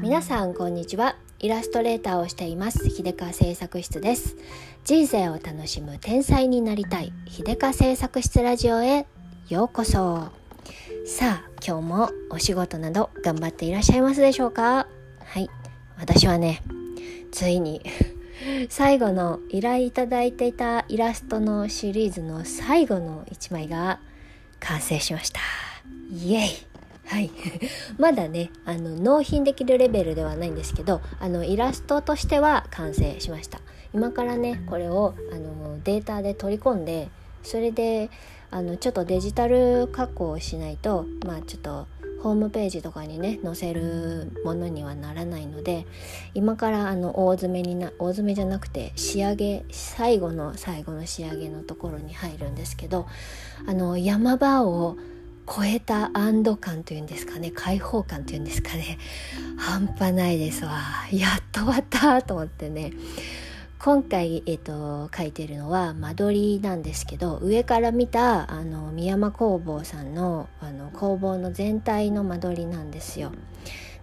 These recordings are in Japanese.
皆さんこんにちは。イラストレーターをしています。秀香製作室です。人生を楽しむ天才になりたい。秀香製作室ラジオへ。ようこそ。さあ今日もお仕事など頑張っていらっしゃいますでしょうか？はい。私はねついに 最後の依頼いただいていたイラストのシリーズの最後の1枚が完成しました。イエイ。はい。まだねあの納品できるレベルではないんですけどあのイラストとしては完成しました。今からねこれをあのデータで取り込んでそれであのちょっとデジタル加工をしないとまあちょっとホームページとかにね載せるものにはならないので今からあの大詰めにな大詰めじゃなくて仕上げ最後の最後の仕上げのところに入るんですけどあの山場を超えた安堵感というんですかね開放感というんですかね半端ないですわ。やっと終わったと思ってね。今回、えーと、書いてるのは間取りなんですけど上から見たあの宮山工房さんのあの工房の全体の間取りなんですよ。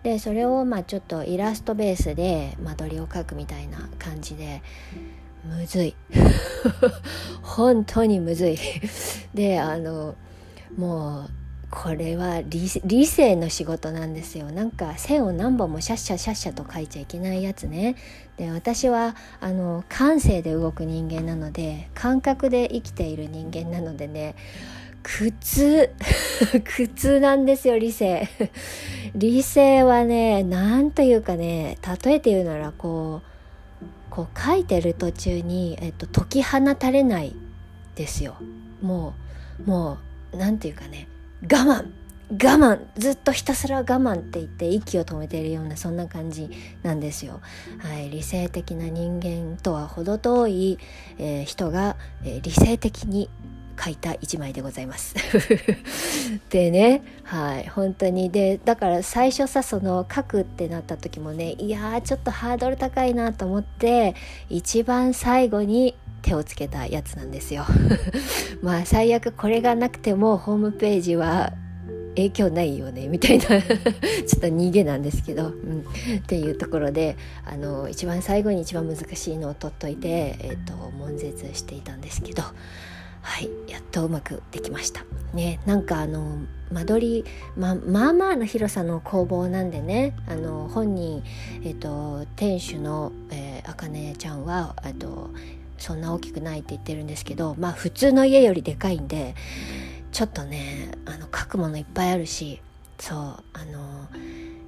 でそれをまあちょっとイラストベースで間取りを描くみたいな感じでむずい。本当にむずい。であのもうこれは理性の仕事なんですよ。なんか線を何本もシャッシャシャッシャと書いちゃいけないやつね。で私はあの感性で動く人間なので感覚で生きている人間なのでね苦痛 苦痛なんですよ理性。理性はね何というかね例えて言うならこうこう書いてる途中に、えっと、解き放たれないですよ。もうもう何て言うかね我慢。我慢。ずっとひたすら我慢って言って息を止めているようなそんな感じなんですよ。はい、理性的な人間とは程遠い、えー、人が、えー、理性的に書いた一枚でございます。でね、はい、本当に。でだから最初さその書くってなった時もねいやーちょっとハードル高いなと思って一番最後に手をつけたやつなんですよ。まあ最悪これがなくてもホームページは影響ないよねみたいな。ちょっと逃げなんですけど、うん、っていうところであの一番最後に一番難しいのを取っといて、えーと、悶絶していたんですけど。はい。やっとうまくできました。ね。なんかあの間取りままあまあな広さの工房なんでね。あの本人、えーと、店主の、えー、あかねちゃんはとそんな大きくないって言ってるんですけどまあ普通の家よりでかいんでちょっとねあの書くものいっぱいあるしそうあの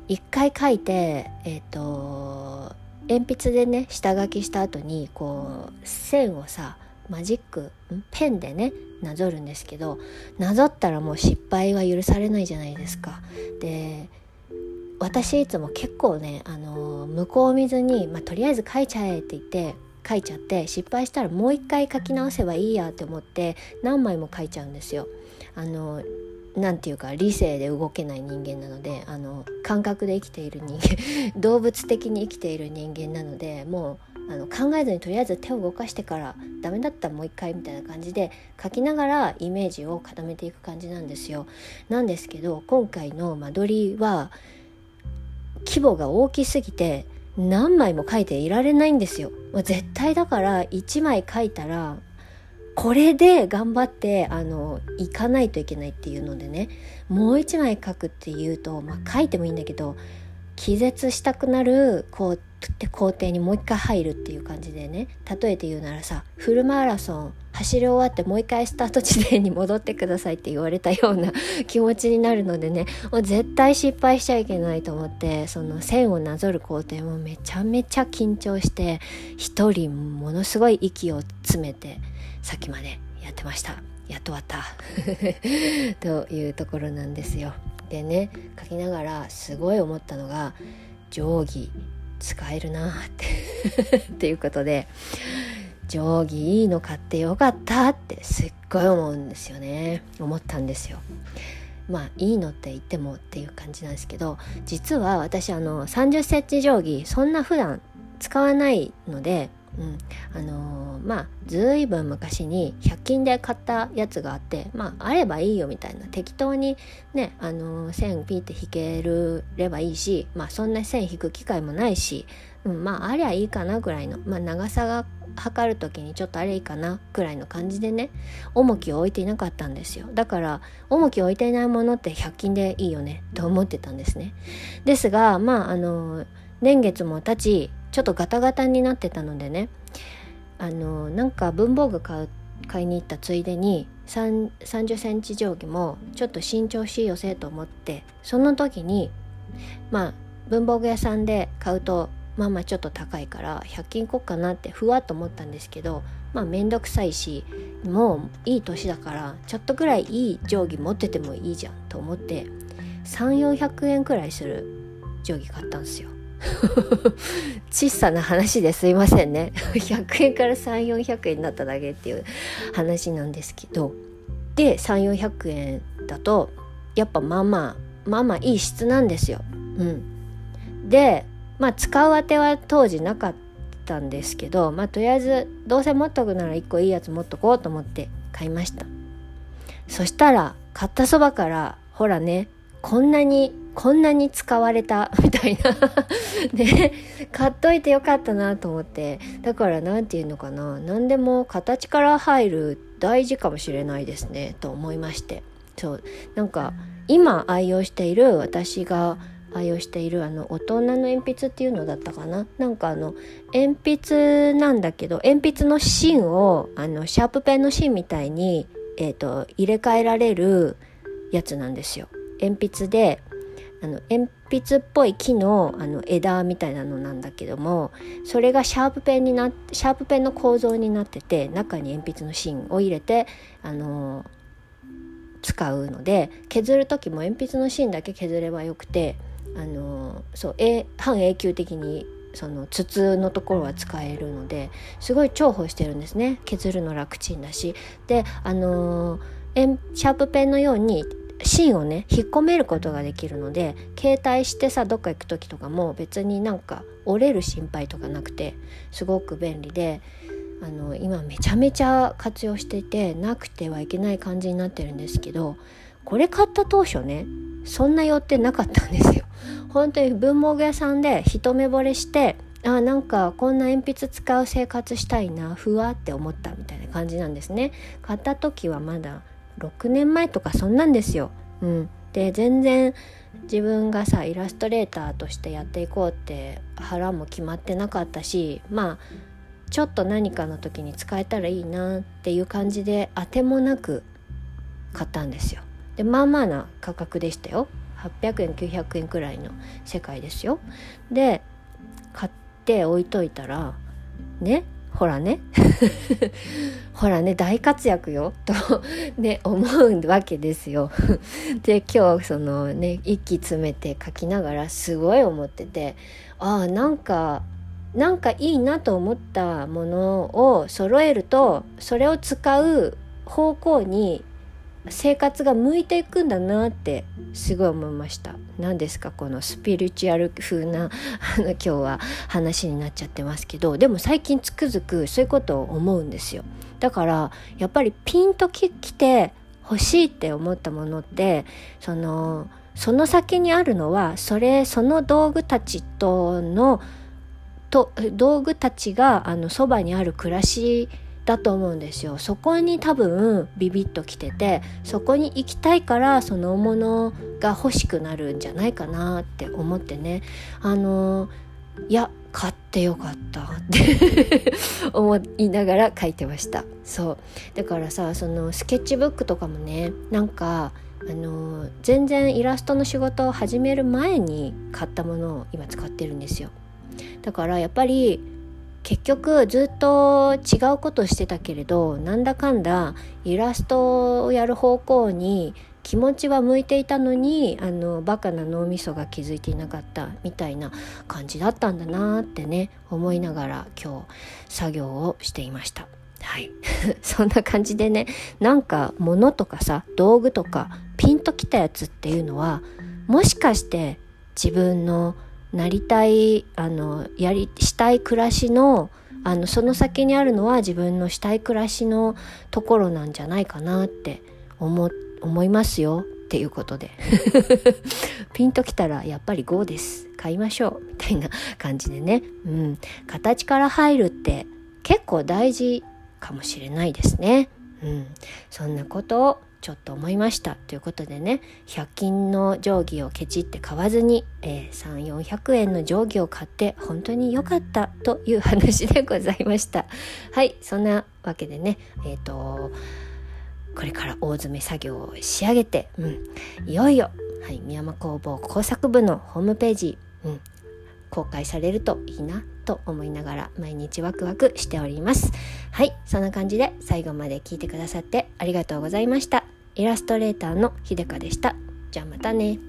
一回書いてえっ、ー、と鉛筆でね下書きした後にこう線をさマジックペンでねなぞるんですけどなぞったらもう失敗は許されないじゃないですか。で私いつも結構ねあの向こう見ずに、まあ、とりあえず書いちゃえって言って書いちゃって失敗したらもう一回書き直せばいいやって思って何枚も書いちゃうんですよ。あのなていうか理性で動けない人間なのであの感覚で生きている人間 動物的に生きている人間なのでもうあの考えずにとりあえず手を動かしてからダメだったらもう一回みたいな感じで書きながらイメージを固めていく感じなんですよ。なんですけど今回の間取りは規模が大きすぎて何枚も書いていられないんですよ。絶対だから1枚書いたらこれで頑張ってあの行かないといけないっていうのでねもう1枚書くっていうと、まあ、書いてもいいんだけど気絶したくなるこうって工程にもう一回入るっていう感じでね。例えて言うならさフルマラソン走り終わってもう一回スタート地点に戻ってくださいって言われたような 気持ちになるのでねもう絶対失敗しちゃいけないと思ってその線をなぞる工程もめちゃめちゃ緊張して一人ものすごい息を詰めて先までやってました。やっと終わった。というところなんですよ。でね書きながらすごい思ったのが定規。使えるなって っていうことで定規いいの買ってよかったってすっごい思うんですよね思ったんですよ。まあいいのって言ってもっていう感じなんですけど実は私あの30センチ定規そんな普段使わないのでうん、あのー、まあずいぶん昔に100均で買ったやつがあってまああればいいよみたいな。適当にね、あのー、線ピーって引ければいいしまあそんな線引く機会もないし、うん、まあありゃいいかなぐらいの、まあ、長さが測る時にちょっとあれいいかなくらいの感じでね重きを置いていなかったんですよ。だから重きを置いていないものって100均でいいよねと思ってたんですね。ですがまああの年月も経ちちょっとガタガタになってたのでねあのなんか文房具買う買いに行ったついでに3 0センチ定規もちょっと新調しよせと思ってその時にまあ文房具屋さんで買うとまあまあちょっと高いから100均行こうかなってふわっと思ったんですけどまあ面倒くさいしもういい年だからちょっとぐらいいい定規持っててもいいじゃんと思って3400円くらいする定規買ったんですよ。小さな話ですいませんね。100円から3400円になっただけっていう話なんですけど。で3400円だとやっぱまあまあまあまあいい質なんですよ。うん、でまあ使うあては当時なかったんですけどまあとりあえずどうせ持っとくなら1個いいやつ持っとこうと思って買いました。そしたら買ったそばからほらねこんなにこんなに使われたみたいな。ね。買っといてよかったなと思って。だから何て言うのかな。何でも形から入る大事かもしれないですね。と思いまして。そう。なんか今愛用している私が愛用しているあの大人の鉛筆っていうのだったかな。なんかあの鉛筆なんだけど鉛筆の芯をあのシャープペンの芯みたいに、えーと、入れ替えられるやつなんですよ。鉛筆であの鉛筆っぽい木のあの枝みたいなのなんだけどもそれがシャープペンになシャープペンの構造になってて中に鉛筆の芯を入れてあの使うので削る時も鉛筆の芯だけ削ればよくてあのそう半永久的にその筒のところは使えるのですごい重宝してるんですね。削るの楽ちんだし。であのシャープペンのように芯をね引っ込めることができるので携帯してさどっか行く時とかも別になんか折れる心配とかなくてすごく便利であの今めちゃめちゃ活用していてなくてはいけない感じになってるんですけどこれ買った当初ねそんな予定なかったんですよ。本当に文房具屋さんで一目惚れしてあなんかこんな鉛筆使う生活したいなふわって思ったみたいな感じなんですね。買った時はまだ6年前とかそんなんですよ。うん、で全然自分がさイラストレーターとしてやっていこうって腹も決まってなかったしまあちょっと何かの時に使えたらいいなっていう感じで当てもなく買ったんですよ。でまあまあな価格でしたよ800円900円くらいの世界ですよで買って置いといたらねほらね。ほらね大活躍よ。とね思うわけですよ。で今日そのね息詰めて書きながらすごい思っててああなんかなんかいいなと思ったものを揃えるとそれを使う方向に生活が向いていくんだなってすごい思いました。何ですかこのスピリチュアル風な あの今日は話になっちゃってますけどでも最近つくづくそういうことを思うんですよ。だからやっぱりピンときて欲しいって思ったものってそのその先にあるのはそれその道具たちとのと道具たちがあのそばにある暮らしだと思うんですよ。そこに多分ビビッときててそこに行きたいからそのものが欲しくなるんじゃないかなって思ってね。あのいや買ってよかったって 思いながら書いてました。そう。だからさそのスケッチブックとかもねなんかあの全然イラストの仕事を始める前に買ったものを今使ってるんですよ。だからやっぱり結局ずっと違うことしてたけれどなんだかんだイラストをやる方向に気持ちは向いていたのにあのバカな脳みそが気づいていなかったみたいな感じだったんだなってね思いながら今日作業をしていました。はい そんな感じでねなんか物とかさ道具とかピンときたやつっていうのはもしかして自分のなりたいあのやりしたい暮らしのあのその先にあるのは自分のしたい暮らしのところなんじゃないかなって思思いますよっていうことで。ピンときたらやっぱり GO です買いましょうみたいな感じでね、うん、形から入るって結構大事かもしれないですね。うん、そんなことをちょっと思いましたということでね100均の定規をケチって買わずに、えー、3400円の定規を買って本当に良かったという話でございました。はいそんなわけでねえっ、ー、とこれから大詰め作業を仕上げて、うん、いよいよ、はい、宮山工房工作部のホームページ、うん、公開されるといいな。と思いながら毎日ワクワクしております。はいそんな感じで最後まで聞いてくださってありがとうございました。イラストレーターのひでかでした。じゃあまたね。